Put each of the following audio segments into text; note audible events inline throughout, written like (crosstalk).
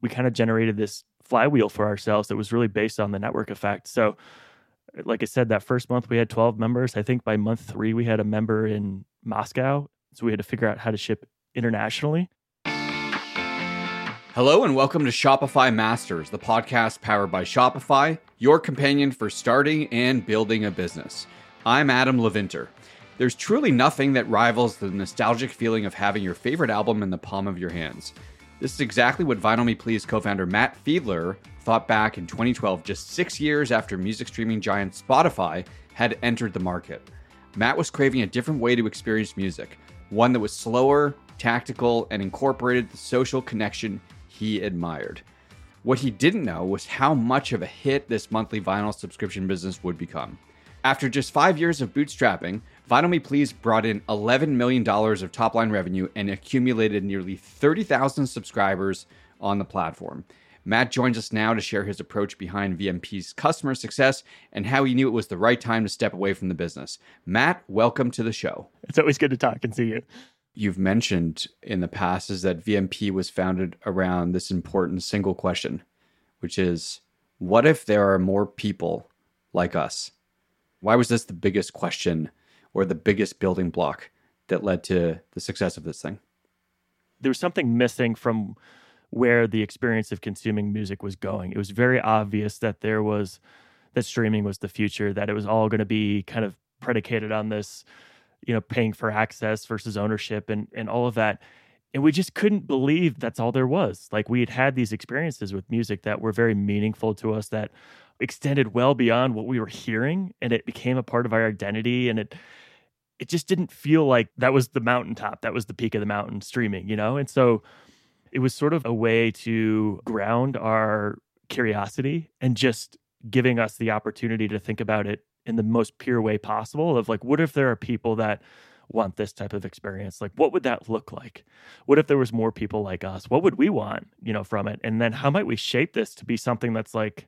we kind of generated this flywheel for ourselves that was really based on the network effect. So, like I said, that first month we had 12 members. I think by month three, we had a member in Moscow. So we had to figure out how to ship internationally. Hello, and welcome to Shopify Masters, the podcast powered by Shopify, your companion for starting and building a business. I'm Adam Levinther. There's truly nothing that rivals the nostalgic feeling of having your favorite album in the palm of your hands. This is exactly what Vinyl Me Please co founder Matt Fiedler thought back in 2012, just six years after music streaming giant Spotify had entered the market. Matt was craving a different way to experience music, one that was slower, tactical, and incorporated the social connection he admired. What he didn't know was how much of a hit this monthly vinyl subscription business would become. After just five years of bootstrapping, Vinyl Me Please brought in $11 million of top line revenue and accumulated nearly 30,000 subscribers on the platform. Matt joins us now to share his approach behind VMP's customer success and how he knew it was the right time to step away from the business. Matt, welcome to the show. It's always good to talk and see you. You've mentioned in the past is that VMP was founded around this important single question, which is what if there are more people like us? Why was this the biggest question or the biggest building block that led to the success of this thing? There was something missing from where the experience of consuming music was going. It was very obvious that there was that streaming was the future, that it was all going to be kind of predicated on this, you know, paying for access versus ownership and and all of that. And we just couldn't believe that's all there was. Like we had had these experiences with music that were very meaningful to us that extended well beyond what we were hearing and it became a part of our identity and it it just didn't feel like that was the mountaintop that was the peak of the mountain streaming you know? And so it was sort of a way to ground our curiosity and just giving us the opportunity to think about it in the most pure way possible of like what if there are people that want this type of experience? Like what would that look like? What if there was more people like us? What would we want you know from it? And then how might we shape this to be something that's like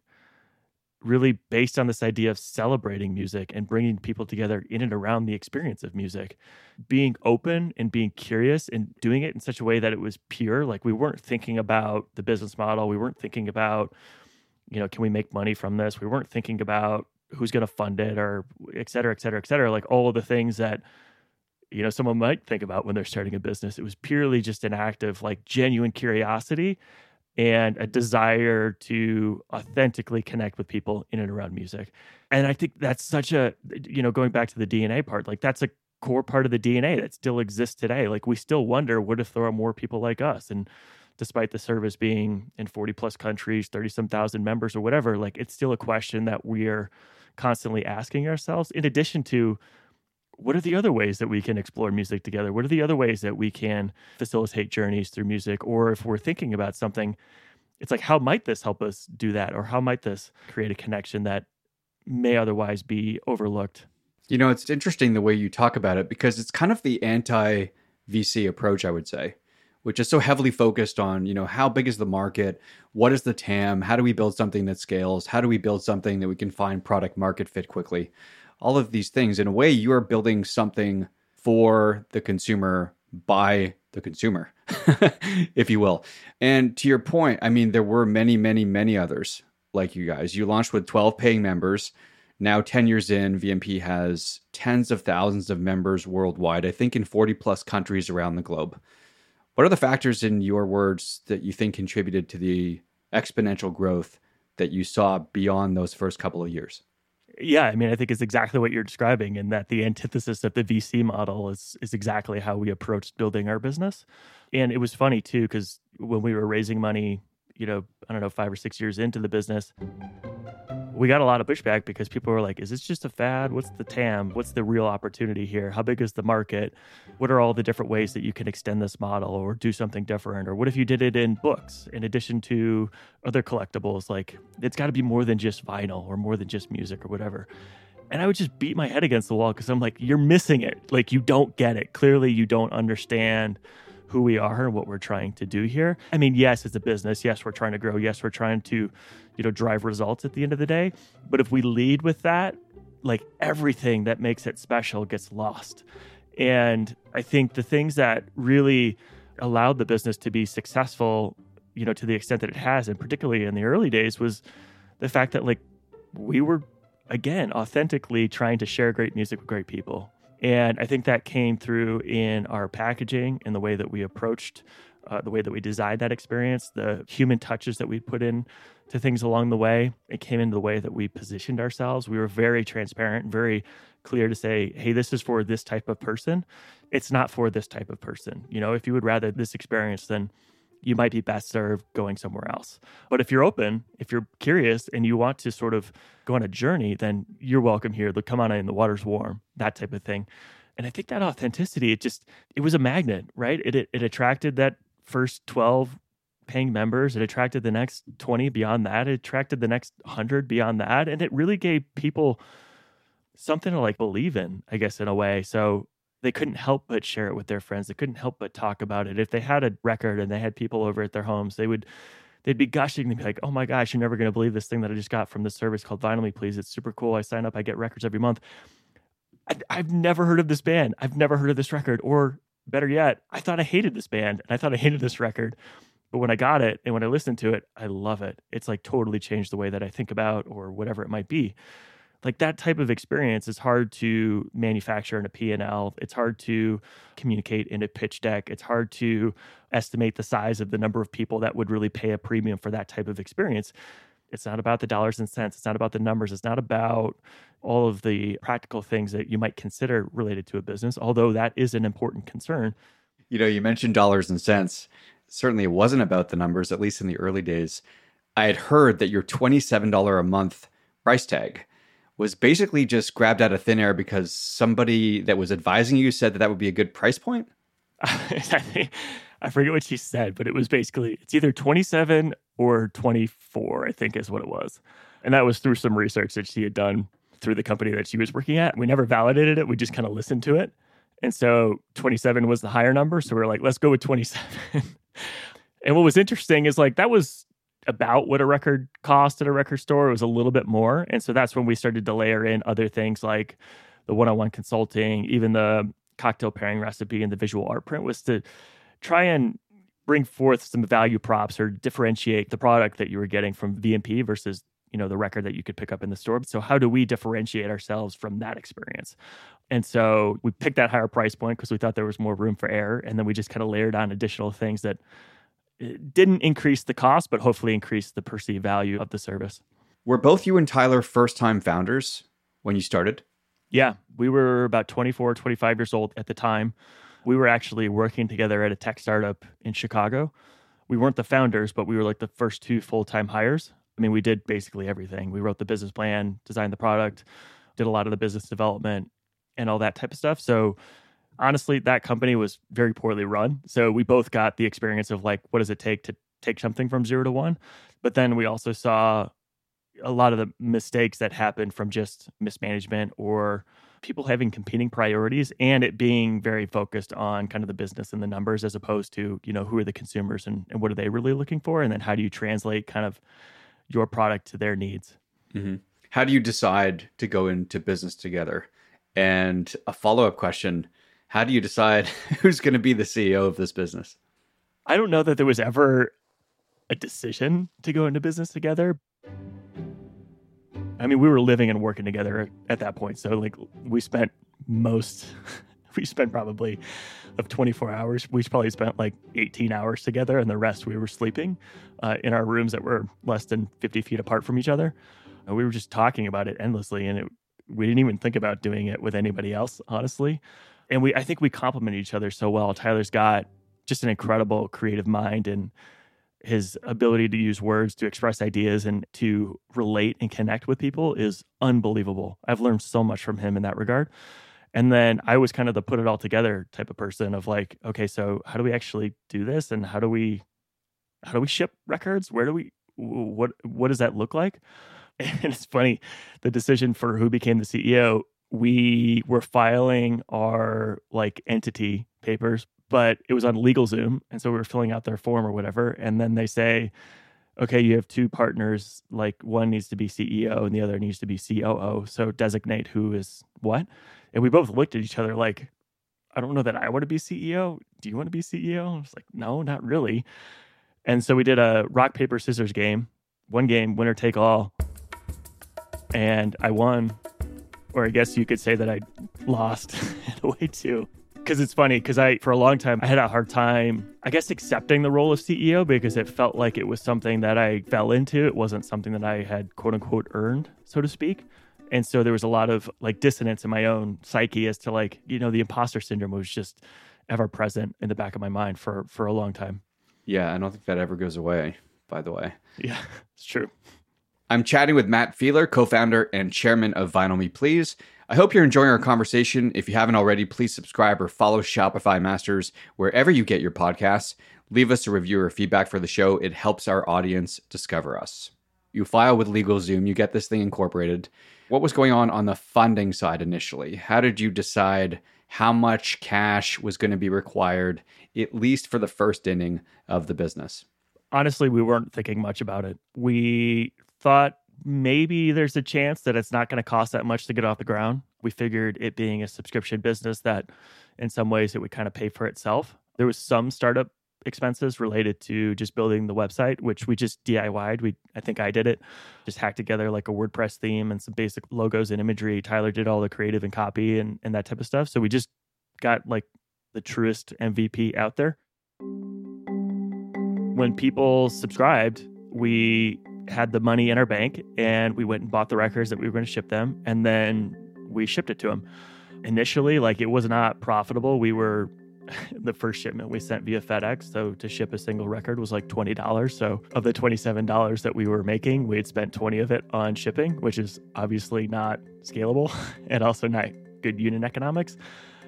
really based on this idea of celebrating music and bringing people together in and around the experience of music. Being open and being curious and doing it in such a way that it was pure like we weren't thinking about the business model. We weren't thinking about you know can we make money from this? We weren't thinking about who's going to fund it or et cetera et cetera et cetera. Like all of the things that you know someone might think about when they're starting a business. It was purely just an act of like genuine curiosity and a desire to authentically connect with people in and around music. And I think that's such a, you know, going back to the DNA part, like that's a core part of the DNA that still exists today. Like we still wonder, what if there are more people like us? And despite the service being in 40 plus countries, 30 some thousand members or whatever, like it's still a question that we're constantly asking ourselves, in addition to, what are the other ways that we can explore music together? What are the other ways that we can facilitate journeys through music? Or if we're thinking about something, it's like, how might this help us do that? Or how might this create a connection that may otherwise be overlooked? You know, it's interesting the way you talk about it because it's kind of the anti VC approach, I would say, which is so heavily focused on, you know, how big is the market? What is the TAM? How do we build something that scales? How do we build something that we can find product market fit quickly? All of these things. In a way, you are building something for the consumer by the consumer, (laughs) if you will. And to your point, I mean, there were many, many, many others like you guys. You launched with 12 paying members. Now, 10 years in, VMP has tens of thousands of members worldwide, I think in 40 plus countries around the globe. What are the factors, in your words, that you think contributed to the exponential growth that you saw beyond those first couple of years? Yeah, I mean, I think it's exactly what you're describing, and that the antithesis of the VC model is is exactly how we approached building our business. And it was funny too, because when we were raising money, you know, I don't know, five or six years into the business, we got a lot of pushback because people were like, is this just a fad? What's the TAM? What's the real opportunity here? How big is the market? What are all the different ways that you can extend this model or do something different? Or what if you did it in books in addition to other collectibles? Like, it's got to be more than just vinyl or more than just music or whatever. And I would just beat my head against the wall because I'm like, you're missing it. Like, you don't get it. Clearly, you don't understand who we are and what we're trying to do here. I mean, yes, it's a business. Yes, we're trying to grow. Yes, we're trying to, you know, drive results at the end of the day. But if we lead with that, like everything that makes it special gets lost. And I think the things that really allowed the business to be successful you know, to the extent that it has, and particularly in the early days, was the fact that like we were again authentically trying to share great music with great people. And I think that came through in our packaging and the way that we approached, uh, the way that we designed that experience, the human touches that we put in to things along the way. It came into the way that we positioned ourselves. We were very transparent, very clear to say, hey, this is for this type of person. It's not for this type of person. You know, if you would rather this experience, then you might be best served going somewhere else. But if you're open, if you're curious and you want to sort of go on a journey, then you're welcome here. Look, Come on in, the water's warm, that type of thing. And I think that authenticity, it just, it was a magnet, right? It, it, it attracted that first 12 paying members. It attracted the next 20 beyond that. It attracted the next 100 beyond that. And it really gave people something to like believe in, I guess, in a way. So they couldn't help but share it with their friends. They couldn't help but talk about it. If they had a record and they had people over at their homes, they would they'd be gushing They'd be like, "Oh my gosh, you're never going to believe this thing that I just got from this service called Vinyl Me Please. It's super cool. I sign up, I get records every month. I, have never heard of this band. I've never heard of this record. Or better yet, I thought I hated this band and I thought I hated this record. But when I got it and when I listened to it, I love it. It's like totally changed the way that I think about or whatever it might be like that type of experience is hard to manufacture in a P&L. It's hard to communicate in a pitch deck. It's hard to estimate the size of the number of people that would really pay a premium for that type of experience. It's not about the dollars and cents. It's not about the numbers. It's not about all of the practical things that you might consider related to a business, although that is an important concern. You know, you mentioned dollars and cents. Certainly, it wasn't about the numbers, at least in the early days. I had heard that your $27 a month price tag was basically just grabbed out of thin air because somebody that was advising you said that that would be a good price point? (laughs) I forget what she said, but it was basically it's either 27 or 24, I think is what it was. And that was through some research that she had done through the company that she was working at. We never validated it, we just kind of listened to it. And so 27 was the higher number. So we are like, let's go with 27. (laughs) and what was interesting is like that was about what a record cost at a record store. It was a little bit more. And so that's when we started to layer in other things like the one on one consulting, even the cocktail pairing recipe and the visual art print was to try and bring forth some value props or differentiate the product that you were getting from VMP versus you know the record that you could pick up in the store. So how do we differentiate ourselves from that experience? And so we picked that higher price point because we thought there was more room for error, and then we just kind of layered on additional things that didn't increase the cost, but hopefully increase the perceived value of the service. Were both you and Tyler first time founders when you started? Yeah, we were about 24, 25 years old at the time. We were actually working together at a tech startup in Chicago. We weren't the founders, but we were like the first two full time hires. I mean, we did basically everything. We wrote the business plan, designed the product, did a lot of the business development, and all that type of stuff. So honestly, that company was very poorly run. So we both got the experience of like, what does it take to take something from zero to one? But then we also saw a lot of the mistakes that happened from just mismanagement or people having competing priorities and it being very focused on kind of the business and the numbers as opposed to, you know, who are the consumers and, and what are they really looking for? And then how do you translate kind of your product to their needs? Mm-hmm. How do you decide to go into business together? And a follow up question how do you decide (laughs) who's going to be the CEO of this business? I don't know that there was ever a decision to go into business together. I mean, we were living and working together at that point. So, like, we spent most, (laughs) we spent probably of 24 hours, we probably spent like 18 hours together, and the rest we were sleeping uh, in our rooms that were less than 50 feet apart from each other. And we were just talking about it endlessly, and it, we didn't even think about doing it with anybody else, honestly and we I think we complement each other so well. Tyler's got just an incredible creative mind and his ability to use words to express ideas and to relate and connect with people is unbelievable. I've learned so much from him in that regard. And then I was kind of the put it all together type of person of like, okay, so how do we actually do this and how do we how do we ship records? Where do we what what does that look like? (laughs) And it's funny, the decision for who became the CEO we were filing our like entity papers, but it was on LegalZoom. And so we were filling out their form or whatever. And then they say, okay, you have two partners, like one needs to be CEO and the other needs to be COO. So designate who is what. And we both looked at each other like, I don't know that I want to be CEO. Do you want to be CEO? I was like, no, not really. And so we did a rock, paper, scissors game, one game, winner take all. And I won. Or I guess you could say that I lost (laughs) in a way too. Because it's funny, because I, for a long time, I had a hard time, I guess, accepting the role of CEO because it felt like it was something that I fell into. It wasn't something that I had, quote unquote, earned, so to speak. And so there was a lot of like dissonance in my own psyche as to like, you know, the imposter syndrome was just ever present in the back of my mind for for a long time. Yeah, I don't think that ever goes away, by the way. Yeah, (laughs) it's true. I'm chatting with Matt Fiedler, co founder and chairman of Vinyl Me Please. I hope you're enjoying our conversation. If you haven't already, please subscribe or follow Shopify Masters wherever you get your podcasts. Leave us a review or feedback for the show, it helps our audience discover us. You file with LegalZoom, you get this thing incorporated. What was going on on the funding side initially? How did you decide how much cash was going to be required, at least for the first inning of the business? Honestly, we weren't thinking much about it. We thought maybe there's a chance that it's not going to cost that much to get off the ground. We figured it being a subscription business that in some ways it would kind of pay for itself. There was some startup expenses related to just building the website, which we just DIY'd. We I think I did it. Just hacked together like a WordPress theme and some basic logos and imagery. Tyler did all the creative and copy and, and that type of stuff. So we just got like the truest MVP out there. When people subscribed, we had the money in our bank and we went and bought the records that we were going to ship them and then we shipped it to them. Initially, like it was not profitable. We were (laughs) the first shipment we sent via FedEx. So to ship a single record was like $20. So of the $27 that we were making, we had spent 20 of it on shipping, which is obviously not scalable (laughs) and also not good unit economics.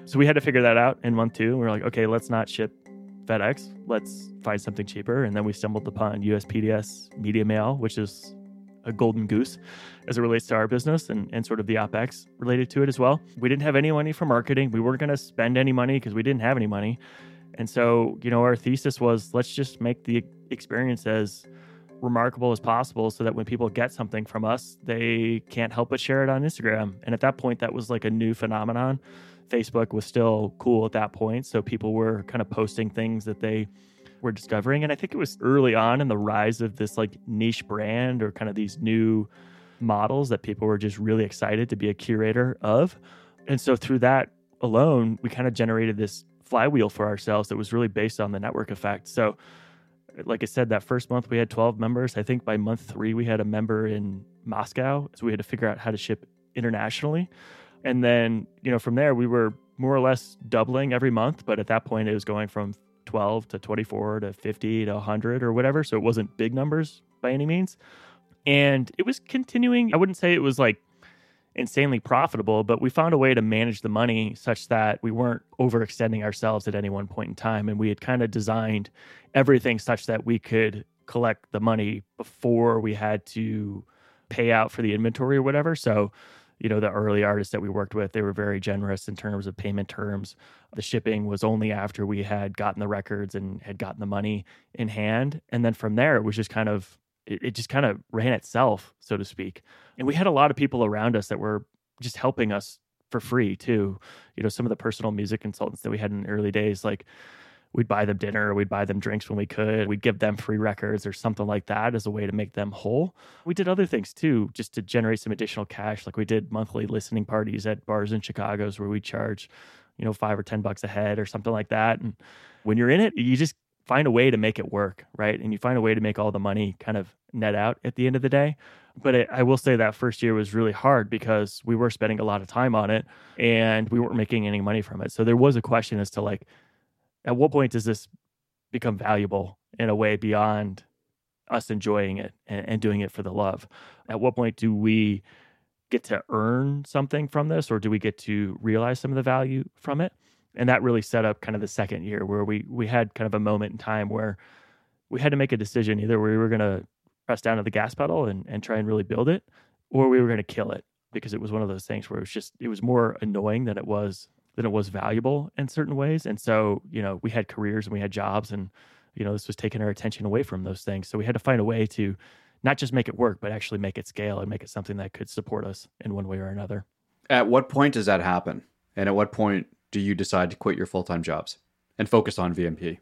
So we had to figure that out in month two. We were like, okay, let's not ship FedEx. Let's find something cheaper. And then we stumbled upon USPS Media Mail, which is a golden goose as it relates to our business and, and sort of the OPEX related to it as well. We didn't have any money for marketing. We weren't going to spend any money because we didn't have any money. And so, you know, our thesis was let's just make the experience as remarkable as possible so that when people get something from us, they can't help but share it on Instagram. And at that point, that was like a new phenomenon. Facebook was still cool at that point. So people were kind of posting things that they were discovering. And I think it was early on in the rise of this like niche brand or kind of these new models that people were just really excited to be a curator of. And so through that alone, we kind of generated this flywheel for ourselves that was really based on the network effect. So, like I said, that first month we had 12 members. I think by month three, we had a member in Moscow. So we had to figure out how to ship internationally. And then, you know, from there, we were more or less doubling every month. But at that point, it was going from 12 to 24 to 50 to 100 or whatever. So it wasn't big numbers by any means. And it was continuing. I wouldn't say it was like insanely profitable, but we found a way to manage the money such that we weren't overextending ourselves at any one point in time. And we had kind of designed everything such that we could collect the money before we had to pay out for the inventory or whatever. So you know the early artists that we worked with they were very generous in terms of payment terms. The shipping was only after we had gotten the records and had gotten the money in hand. And then from there it was just kind of it, just kind of ran itself so to speak. And we had a lot of people around us that were just helping us for free too. You know some of the personal music consultants that we had in the early days like we'd buy them dinner, we'd buy them drinks when we could, we'd give them free records or something like that as a way to make them whole. We did other things too, just to generate some additional cash. Like we did monthly listening parties at bars in Chicago's where we charge, you know, five or 10 bucks a head or something like that. And when you're in it, you just find a way to make it work, right? And you find a way to make all the money kind of net out at the end of the day. But it, I will say that first year was really hard because we were spending a lot of time on it and we weren't making any money from it. So there was a question as to like, at what point does this become valuable in a way beyond us enjoying it and, and, doing it for the love? At what point do we get to earn something from this or do we get to realize some of the value from it? And that really set up kind of the second year where we we had kind of a moment in time where we had to make a decision either we were going to press down to the gas pedal and, and try and really build it or we were going to kill it because it was one of those things where it was just it was more annoying than it was than it was valuable in certain ways. And so, you know, we had careers and we had jobs and, you know, this was taking our attention away from those things. So we had to find a way to not just make it work, but actually make it scale and make it something that could support us in one way or another. At what point does that happen? And at what point do you decide to quit your full time jobs and focus on VMP?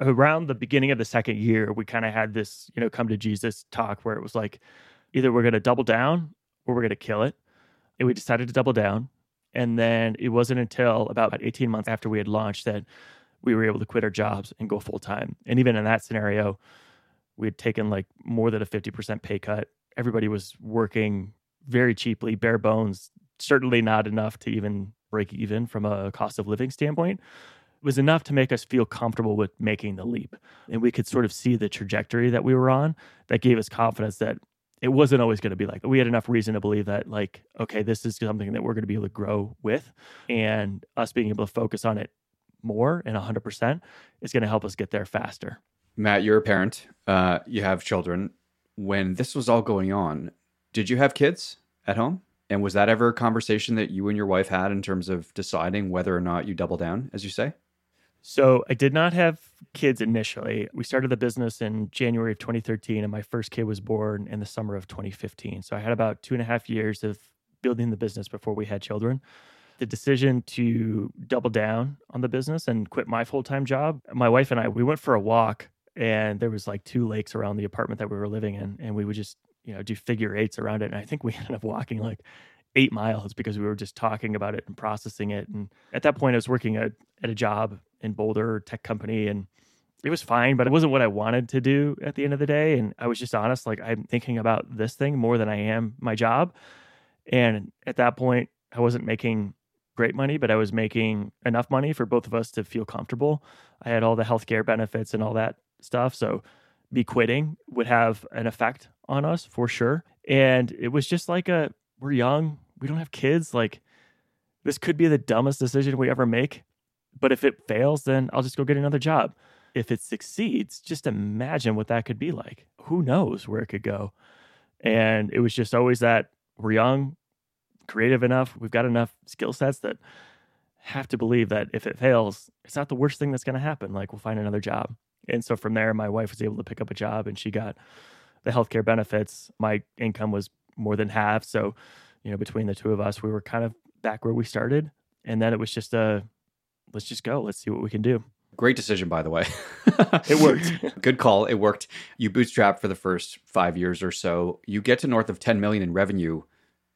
around the beginning of the second year, we kind of had this, you know, come to Jesus talk where it was like either we're going to double down or we're going to kill it. And we decided to double down. And then it wasn't until about 18 months after we had launched that we were able to quit our jobs and go full time. And even in that scenario, we had taken like more than a 50% pay cut. Everybody was working very cheaply, bare bones, certainly not enough to even break even from a cost of living standpoint. It was enough to make us feel comfortable with making the leap. And we could sort of see the trajectory that we were on that gave us confidence that it wasn't always going to be like we had enough reason to believe that like okay this is something that we're going to be able to grow with and us being able to focus on it more and 100% is going to help us get there faster. Matt you're a parent uh, you have children. When this was all going on did you have kids at home? And was that ever a conversation that you and your wife had in terms of deciding whether or not you double down as you say so I did not have kids initially. We started the business in January of 2013, and my first kid was born in the summer of 2015. So I had about two and a half years of building the business before we had children. The decision to double down on the business and quit my full time job, my wife and I, we went for a walk, and there was like two lakes around the apartment that we were living in, and we would just you know do figure eights around it. And I think we (laughs) ended up walking like eight miles because we were just talking about it and processing it. And at that point, I was working at, at a job in Boulder tech company and it was fine, but it wasn't what I wanted to do at the end of the day. And I was just honest, like I'm thinking about this thing more than I am my job. And at that point, I wasn't making great money, but I was making enough money for both of us to feel comfortable. I had all the healthcare benefits and all that stuff. So me quitting would have an effect on us for sure. And it was just like a we're young, we don't have kids. Like this could be the dumbest decision we ever make. But if it fails, then I'll just go get another job. If it succeeds, just imagine what that could be like. Who knows where it could go? And it was just always that we're young, creative enough, we've got enough skill sets that have to believe that if it fails, it's not the worst thing that's going to happen. Like we'll find another job. And so from there, my wife was able to pick up a job and she got the healthcare benefits. My income was more than half. So, you know, between the two of us, we were kind of back where we started. And then it was just a let's just go. Let's see what we can do. Great decision, by the way. (laughs) it worked. (laughs) Good call. It worked. You bootstrap for the first five years or so. You get to north of 10 million in revenue.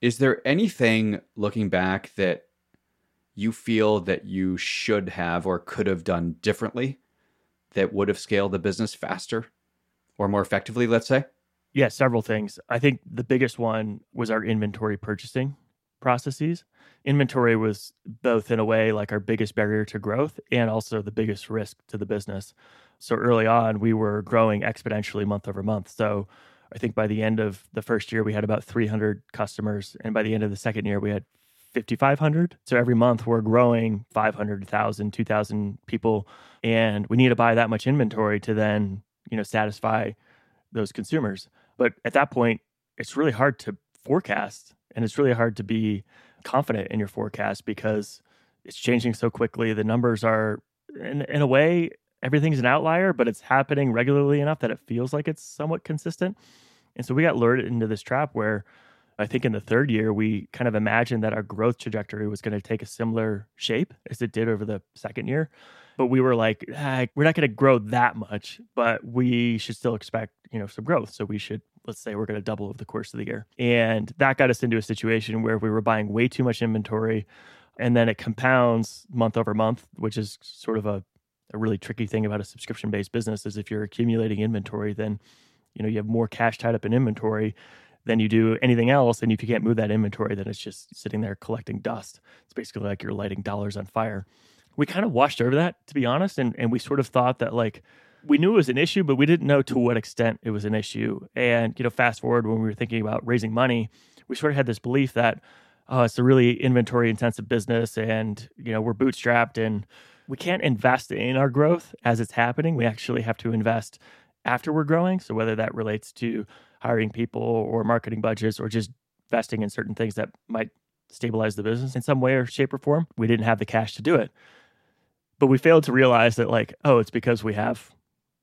Is there anything looking back that you feel that you should have or could have done differently that would have scaled the business faster or more effectively, let's say? Yeah, several things. I think the biggest one was our inventory purchasing processes. Inventory was both, in a way, like our biggest barrier to growth and also the biggest risk to the business. So early on, we were growing exponentially month over month. So I think by the end of the first year, we had about 300 customers. And by the end of the second year, we had 5,500. So every month, we're growing 500,000, 2,000 people. And we need to buy that much inventory to then, you know, satisfy those consumers. But at that point, it's really hard to forecast and it's really hard to be confident in your forecast because it's changing so quickly. The numbers are, in, in a way, everything's an outlier, but it's happening regularly enough that it feels like it's somewhat consistent. And so we got lured into this trap where I think in the third year, we kind of imagined that our growth trajectory was going to take a similar shape as it did over the second year. But we were like, ah, we're not going to grow that much, but we should still expect, you know, some growth. So we should let's say we're going to double over the course of the year. And that got us into a situation where we were buying way too much inventory. And then it compounds month over month, which is sort of a, a really tricky thing about a subscription based business is if you're accumulating inventory, then you know you have more cash tied up in inventory than you do anything else. And if you can't move that inventory, then it's just sitting there collecting dust. It's basically like you're lighting dollars on fire. We kind of washed over that, to be honest, and, and we sort of thought that like we knew it was an issue, but we didn't know to what extent it was an issue. And, you know, fast forward when we were thinking about raising money, we sort of had this belief that, oh, it's a really inventory intensive business and, you know, we're bootstrapped and we can't invest in our growth as it's happening. We actually have to invest after we're growing. So whether that relates to hiring people or marketing budgets or just investing in certain things that might stabilize the business in some way or shape or form, we didn't have the cash to do it. But we failed to realize that, like, oh, it's because we have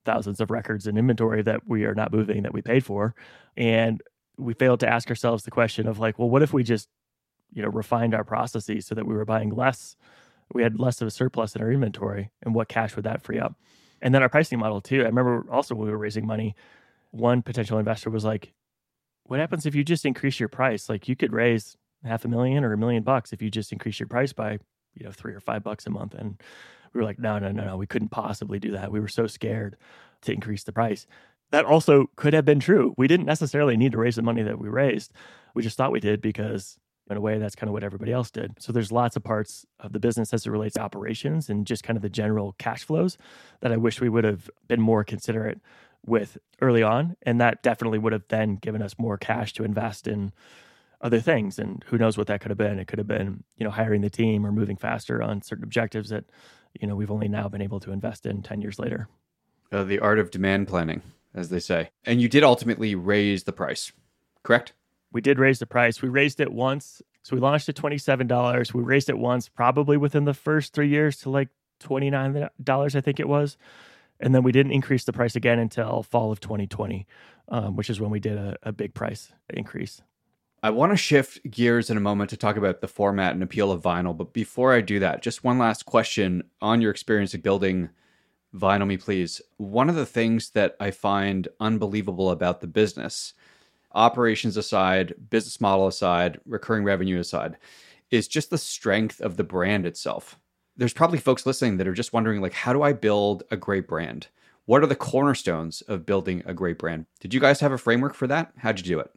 thousands of records in inventory that we are not moving that we paid for. And we failed to ask ourselves the question of like, well, what if we just, you know, refined our processes so that we were buying less, we had less of a surplus in our inventory, and what cash would that free up? And then our pricing model too. I remember also when we were raising money, one potential investor was like, what happens if you just increase your price? Like you could raise half a million or a million bucks if you just increase your price by, you know, three or five bucks a month. And we were like, no, no, no, no, we couldn't possibly do that. We were so scared to increase the price. That also could have been true. We didn't necessarily need to raise the money that we raised. We just thought we did because in a way that's kind of what everybody else did. So there's lots of parts of the business as it relates to operations and just kind of the general cash flows that I wish we would have been more considerate with early on. And that definitely would have then given us more cash to invest in other things. And who knows what that could have been? It could have been, you know, hiring the team or moving faster on certain objectives that, you know, we've only now been able to invest in 10 years later. Uh, the art of demand planning, as they say. And you did ultimately raise the price, correct? We did raise the price. We raised it once. So we launched at $27. We raised it once, probably within the first three years to like $29, I think it was. And then we didn't increase the price again until fall of 2020, um, which is when we did a, a big price increase. I want to shift gears in a moment to talk about the format and appeal of vinyl. But before I do that, just one last question on your experience of building Vinyl Me Please. One of the things that I find unbelievable about the business operations aside, business model aside, recurring revenue aside, is just the strength of the brand itself. There's probably folks listening that are just wondering like how do I build a great brand? What are the cornerstones of building a great brand? Did you guys have a framework for that? How'd you do it?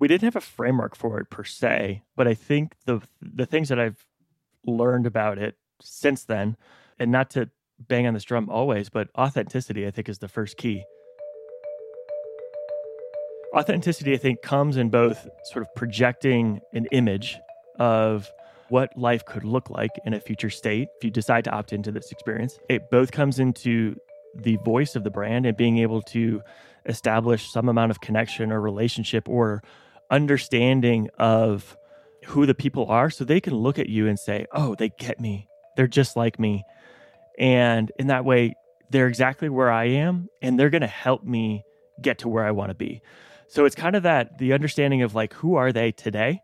We didn't have a framework for it per se, but I think the the things that I've learned about it since then, and not to bang on this drum always, but authenticity I think is the first key authenticity, I think, comes in both sort of projecting an image of what life could look like in a future state if you decide to opt into this experience. It both comes into the voice of the brand and being able to establish some amount of connection or relationship or understanding of who the people are so they can look at you and say, oh, they get me. They're just like me. And in that way, they're exactly where I am and they're going to help me get to where I want to be. So it's kind of that the understanding of like who are they today,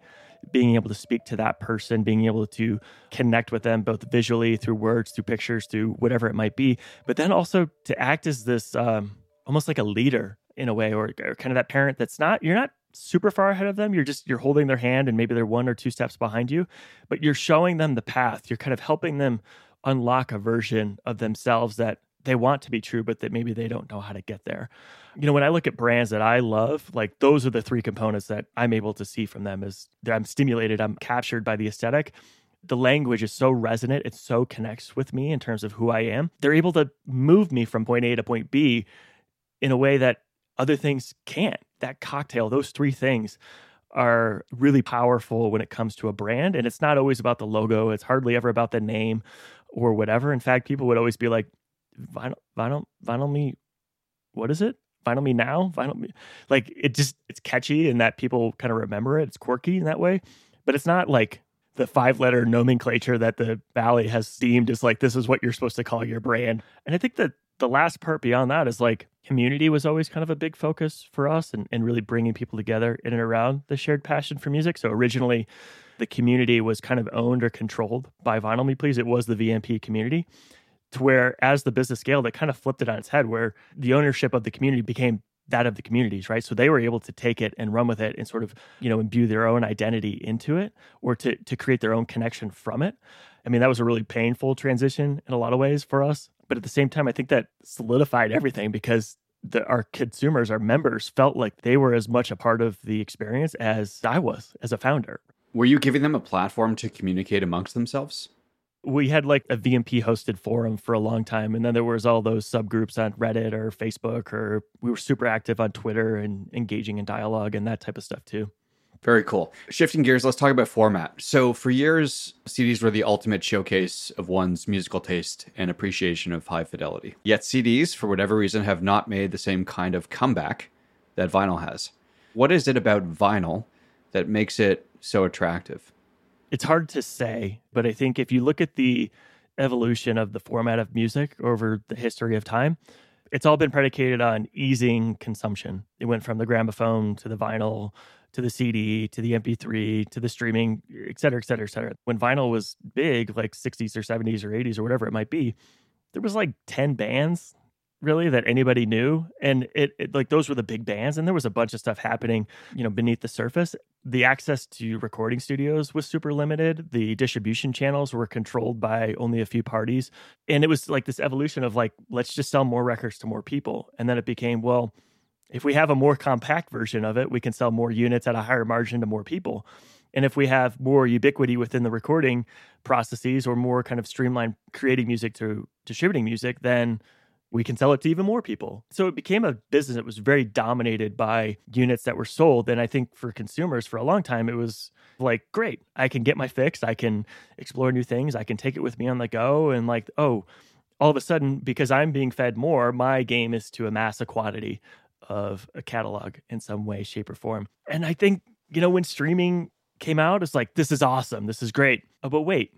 being able to speak to that person, being able to connect with them both visually through words, through pictures, through whatever it might be, but then also to act as this um, almost like a leader in a way, or, or kind of that parent that's not you're not super far ahead of them. You're just you're holding their hand and maybe they're one or two steps behind you, but you're showing them the path. You're kind of helping them unlock a version of themselves that they want to be true, but that maybe they don't know how to get there. You know, when I look at brands that I love, like those are the three components that I'm able to see from them is that I'm stimulated, I'm captured by the aesthetic. The language is so resonant, it so connects with me in terms of who I am. They're able to move me from point A to point B in a way that other things can't. That cocktail, those three things are really powerful when it comes to a brand. And it's not always about the logo, it's hardly ever about the name or whatever. In fact, people would always be like, vinyl vinyl vinyl me what is it vinyl me now vinyl me like it just it's catchy and that people kind of remember it it's quirky in that way but it's not like the five letter nomenclature that the valley has deemed as like this is what you're supposed to call your brand and i think that the last part beyond that is like community was always kind of a big focus for us and, and really bringing people together in and around the shared passion for music so originally the community was kind of owned or controlled by vinyl me please it was the vmp community to where as the business scaled, it kind of flipped it on its head where the ownership of the community became that of the communities, right? So they were able to take it and run with it and sort of, you know, imbue their own identity into it or to to create their own connection from it. I mean, that was a really painful transition in a lot of ways for us. But at the same time, I think that solidified everything because the, our consumers, our members felt like they were as much a part of the experience as I was as a founder. Were you giving them a platform to communicate amongst themselves? we had like a VMP hosted forum for a long time. And then there was all those subgroups on Reddit or Facebook, or we were super active on Twitter and engaging in dialogue and that type of stuff too. Very cool. Shifting gears, let's talk about format. So, for years, CDs were the ultimate showcase of one's musical taste and appreciation of high fidelity. Yet, CDs, for whatever reason, have not made the same kind of comeback that vinyl has. What is it about vinyl that makes it so attractive? it's hard to say, but I think if you look at the evolution of the format of music over the history of time, it's all been predicated on easing consumption. It went from the gramophone to the vinyl to the CD to the MP3 to the streaming, et cetera, et cetera, et cetera. When vinyl was big, like 60s or 70s or 80s or whatever it might be, there was like 10 bands really that anybody knew. And it, it, like those were the big bands and there was a bunch of stuff happening you know beneath the surface. The access to recording studios was super limited. The distribution channels were controlled by only a few parties. And it was like this evolution of like let's just sell more records to more people. And then it became well if we have a more compact version of it we can sell more units at a higher margin to more people and if we have more ubiquity within the recording processes or more kind of streamlined creating music to distributing music then we can sell it to even more people. So it became a business that was very dominated by units that were sold. And I think for consumers for a long time, it was like, great, I can get my fix, I can explore new things, I can take it with me on the go. And like, oh, all of a sudden, because I'm being fed more, my game is to amass a quantity of a catalog in some way, shape, or form. And I think, you know, when streaming came out, it's like, this is awesome, this is great. Oh, but wait,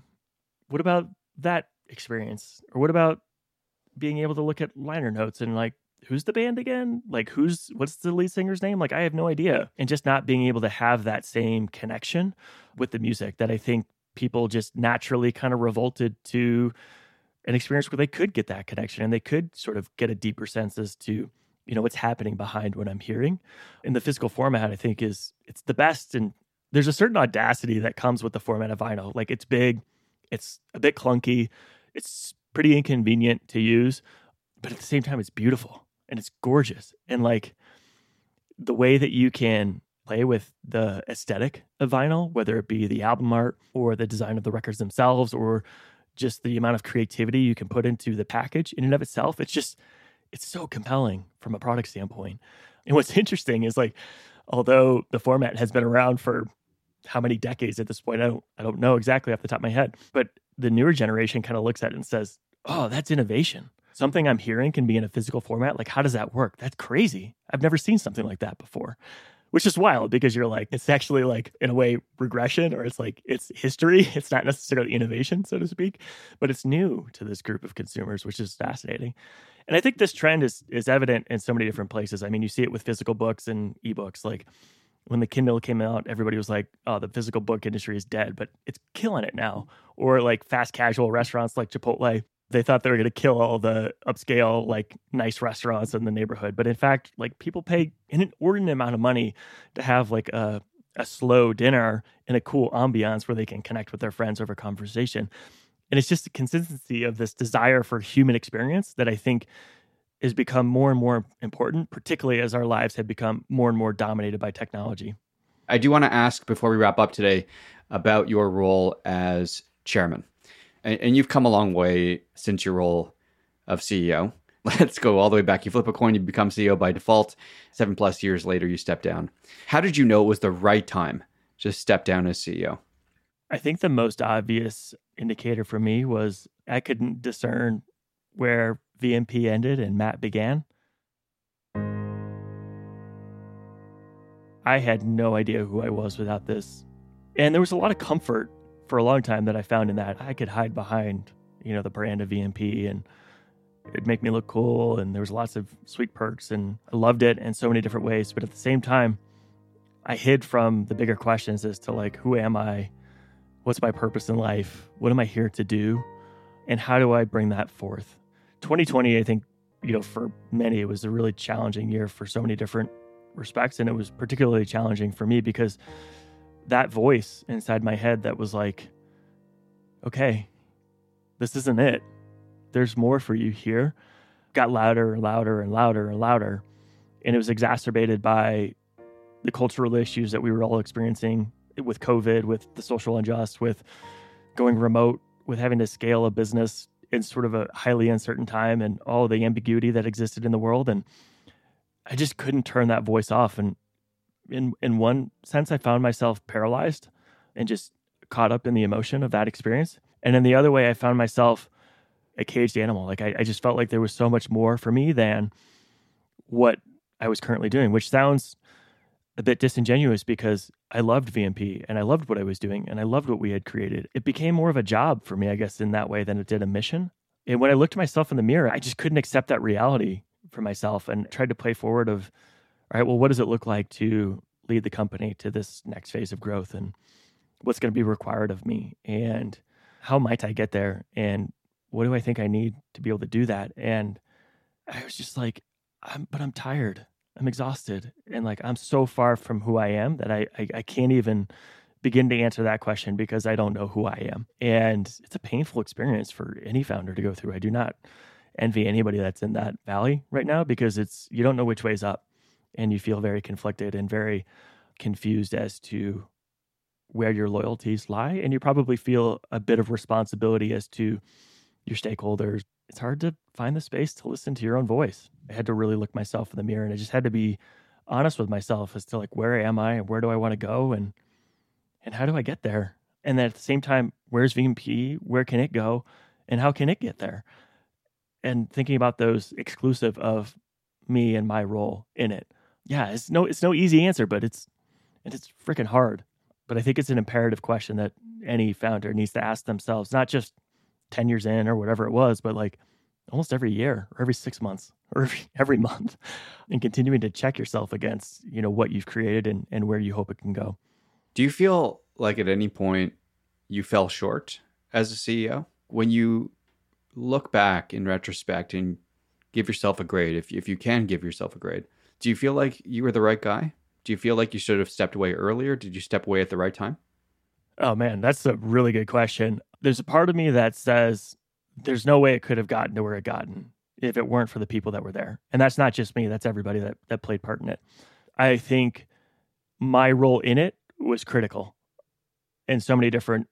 what about that experience? Or what about being able to look at liner notes and like who's the band again? Like who's what's the lead singer's name? Like I have no idea. And just not being able to have that same connection with the music that I think people just naturally kind of revolted to an experience where they could get that connection and they could sort of get a deeper sense as to you know what's happening behind what I'm hearing. In the physical format, I think is it's the best and there's a certain audacity that comes with the format of vinyl. Like it's big, it's a bit clunky, it's pretty inconvenient to use, but at the same time, it's beautiful and it's gorgeous. And like the way that you can play with the aesthetic of vinyl, whether it be the album art or the design of the records themselves or just the amount of creativity you can put into the package in and of itself, it's just, it's so compelling from a product standpoint. And what's (laughs) interesting is like, although the format has been around for how many decades at this point, I don't, I don't know exactly off the top of my head, but the newer generation kind of looks at it and says, oh, that's innovation. Something I'm hearing can be in a physical format. Like, how does that work? That's crazy. I've never seen something like that before, which is wild because you're like, it's actually like, in a way, regression or it's like, it's history. (laughs) It's not necessarily innovation, so to speak, but it's new to this group of consumers, which is fascinating. And I think this trend is is evident in so many different places. I mean, you see it with physical books and ebooks. Like when the Kindle came out, everybody was like, "Oh, the physical book industry is dead," but it's killing it now. Or like fast casual restaurants like Chipotle they thought they were going to kill all the upscale like nice restaurants in the neighborhood. But in fact like people pay an inordinate amount of money to have like a, a slow dinner in a cool ambiance where they can connect with their friends over conversation. And it's just the consistency of this desire for human experience that i think has become more and more important particularly as our lives have become more and more dominated by technology. I do want to ask before we wrap up today about your role as chairman and, and you've come a long way since your role of CEO. (laughs) Let's go all the way back. You flip a coin, you become CEO by default. Seven plus years later, you step down. How did you know it was the right time to step down as CEO? I think the most obvious indicator for me was I couldn't discern where VMP ended and Matt began. I had no idea who I was without this. And there was a lot of comfort for a long time that I found in that I could hide behind, you know, the brand of VMP and it'd make me look cool. And there was lots of sweet perks and I loved it in so many different ways. But at the same time, I hid from the bigger questions as to like, who am I? What's my purpose in life? What am I here to do? And how do I bring that forth? 2020, I think, you know, for many, it was a really challenging year for so many different respects. And it was particularly challenging for me because that voice inside my head that was like, okay, this isn't it. There's more for you here. Got louder and louder and louder and louder. And it was exacerbated by the cultural issues that we were all experiencing with COVID, with the social unjust, with going remote, with having to scale a business in sort of a highly uncertain time and all the ambiguity that existed in the world. And I just couldn't turn that voice off. And in in one sense, I found myself paralyzed and just caught up in the emotion of that experience. And in the other way, I found myself a caged animal. Like I, I just felt like there was so much more for me than what I was currently doing, which sounds a bit disingenuous because I loved VMP and I loved what I was doing and I loved what we had created. It became more of a job for me, I guess, in that way than it did a mission. And when I looked at myself in the mirror, I just couldn't accept that reality for myself and tried to play forward of all right, well, what does it look like to lead the company to this next phase of growth and what's going to be required of me and how might I get there? And what do I think I need to be able to do that? And I was just like, I'm, but I'm tired. I'm exhausted. And like, I'm so far from who I am that I, I, I can't even begin to answer that question because I don't know who I am. And it's a painful experience for any founder to go through. I do not envy anybody that's in that valley right now because it's, you don't know which way's up and you feel very conflicted and very confused as to where your loyalties lie. And you probably feel a bit of responsibility as to your stakeholders. It's hard to find the space to listen to your own voice. I had to really look myself in the mirror and I just had to be honest with myself as to like where am I and where do I want to go and and how do I get there? And then at the same time, where's VMP? Where can it go? And how can it get there? And thinking about those exclusive of me and my role in it. Yeah, it's no it's no easy answer, but it's and it's freaking hard. But I think it's an imperative question that any founder needs to ask themselves, not just 10 years in or whatever it was, but like almost every year or every six months (laughs) or every, every month and continuing to check yourself against, you know, what you've created and, and where you hope it can go. Do you feel like at any point you fell short as a CEO? When you look back in retrospect and give yourself a grade, if, if you can give yourself a grade, do you feel like you were the right guy? Do you feel like you should have stepped away earlier? Did you step away at the right time? Oh man, that's a really good question. There's a part of me that says there's no way it could have gotten to where it gotten if it weren't for the people that were there. And that's not just me, that's everybody that that played part in it. I think my role in it was critical in so many different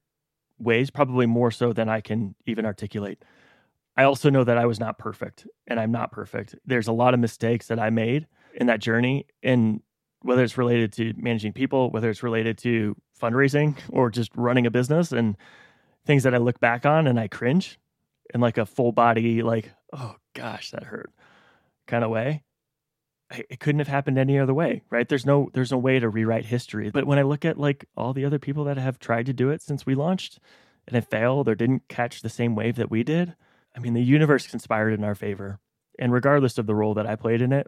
ways, probably more so than I can even articulate. I also know that I was not perfect and I'm not perfect. There's a lot of mistakes that I made in that journey and whether it's related to managing people, whether it's related to fundraising (laughs) or just running a business and things that I look back on and I cringe in like a full body, like, oh gosh, that hurt kind of way. it couldn't have happened any other way, right? There's no there's no way to rewrite history. But when I look at like all the other people that have tried to do it since we launched and have failed or didn't catch the same wave that we did, I mean, the universe conspired in our favor. And regardless of the role that I played in it,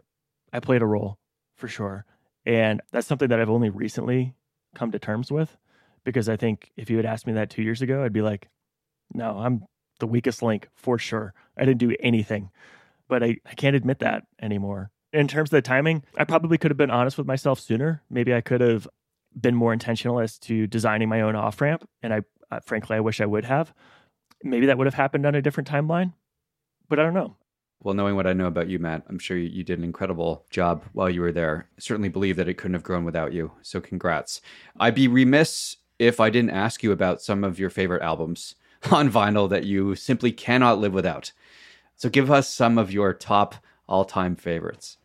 I played a role for sure. And that's something that I've only recently come to terms with because I think if you had asked me that two years ago, I'd be like, no, I'm the weakest link for sure. I didn't do anything, but I, I can't admit that anymore. In terms of the timing, I probably could have been honest with myself sooner. Maybe I could have been more intentional as to designing my own off ramp. And I, uh, frankly, I wish I would have. Maybe that would have happened on a different timeline, but I don't know. Well, knowing what I know about you, Matt, I'm sure you did an incredible job while you were there. Certainly believe that it couldn't have grown without you. So, congrats. I'd be remiss if I didn't ask you about some of your favorite albums (laughs) on vinyl that you simply cannot live without. So, give us some of your top all time favorites.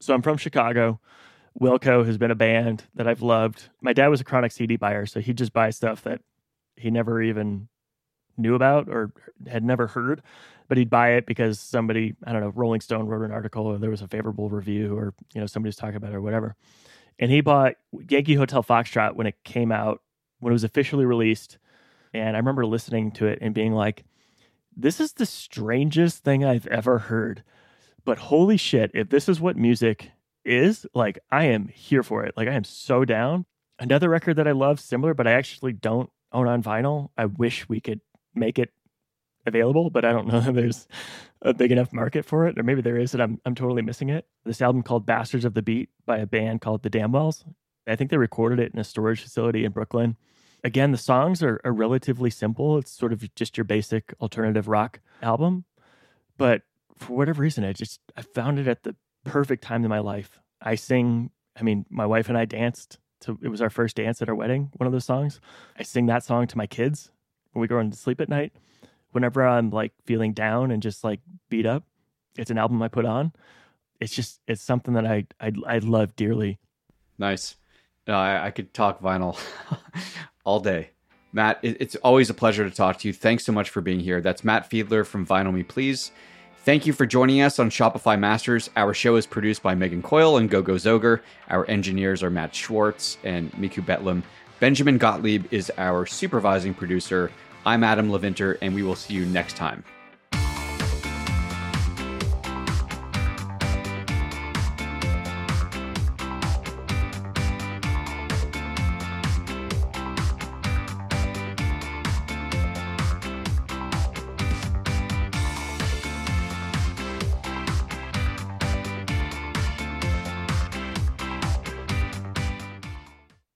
So, I'm from Chicago. Wilco has been a band that I've loved. My dad was a chronic CD buyer, so he'd just buy stuff that he never even knew about or had never heard but he'd buy it because somebody, I don't know, Rolling Stone wrote an article or there was a favorable review or, you know, somebody was talking about it or whatever. And he bought Yankee Hotel Foxtrot when it came out, when it was officially released. And I remember listening to it and being like, this is the strangest thing I've ever heard. But holy shit, if this is what music is, like I am here for it. Like I am so down. Another record that I love, similar, but I actually don't own on vinyl. I wish we could make it available, but I don't know (laughs) that there's a big enough market for it, or maybe there is, and I'm I'm totally missing it. This album called Bastards of the Beat by a band called the Damnwells. I think they recorded it in a storage facility in Brooklyn. Again, the songs are, are relatively simple. It's sort of just your basic alternative rock album, but for whatever reason, I just I found it at the perfect time in my life. I sing. I mean, my wife and I danced. To, it was our first dance at our wedding. One of those songs. I sing that song to my kids when we go to sleep at night whenever I'm like feeling down and just like beat up, it's an album I put on. It's just it's something that I I, I love dearly. Nice. No, I, I could talk vinyl (laughs) all day. Matt, it, it's always a pleasure to talk to you. Thanks so much for being here. That's Matt Fiedler from Vinyl Me Please. Thank you for joining us on Shopify Masters. Our show is produced by Megan Coyle and Gogo Zoger. Our engineers are Matt Schwartz and Miku Betlam. Benjamin Gottlieb is our supervising producer. I'm Adam Leventer, and we will see you next time.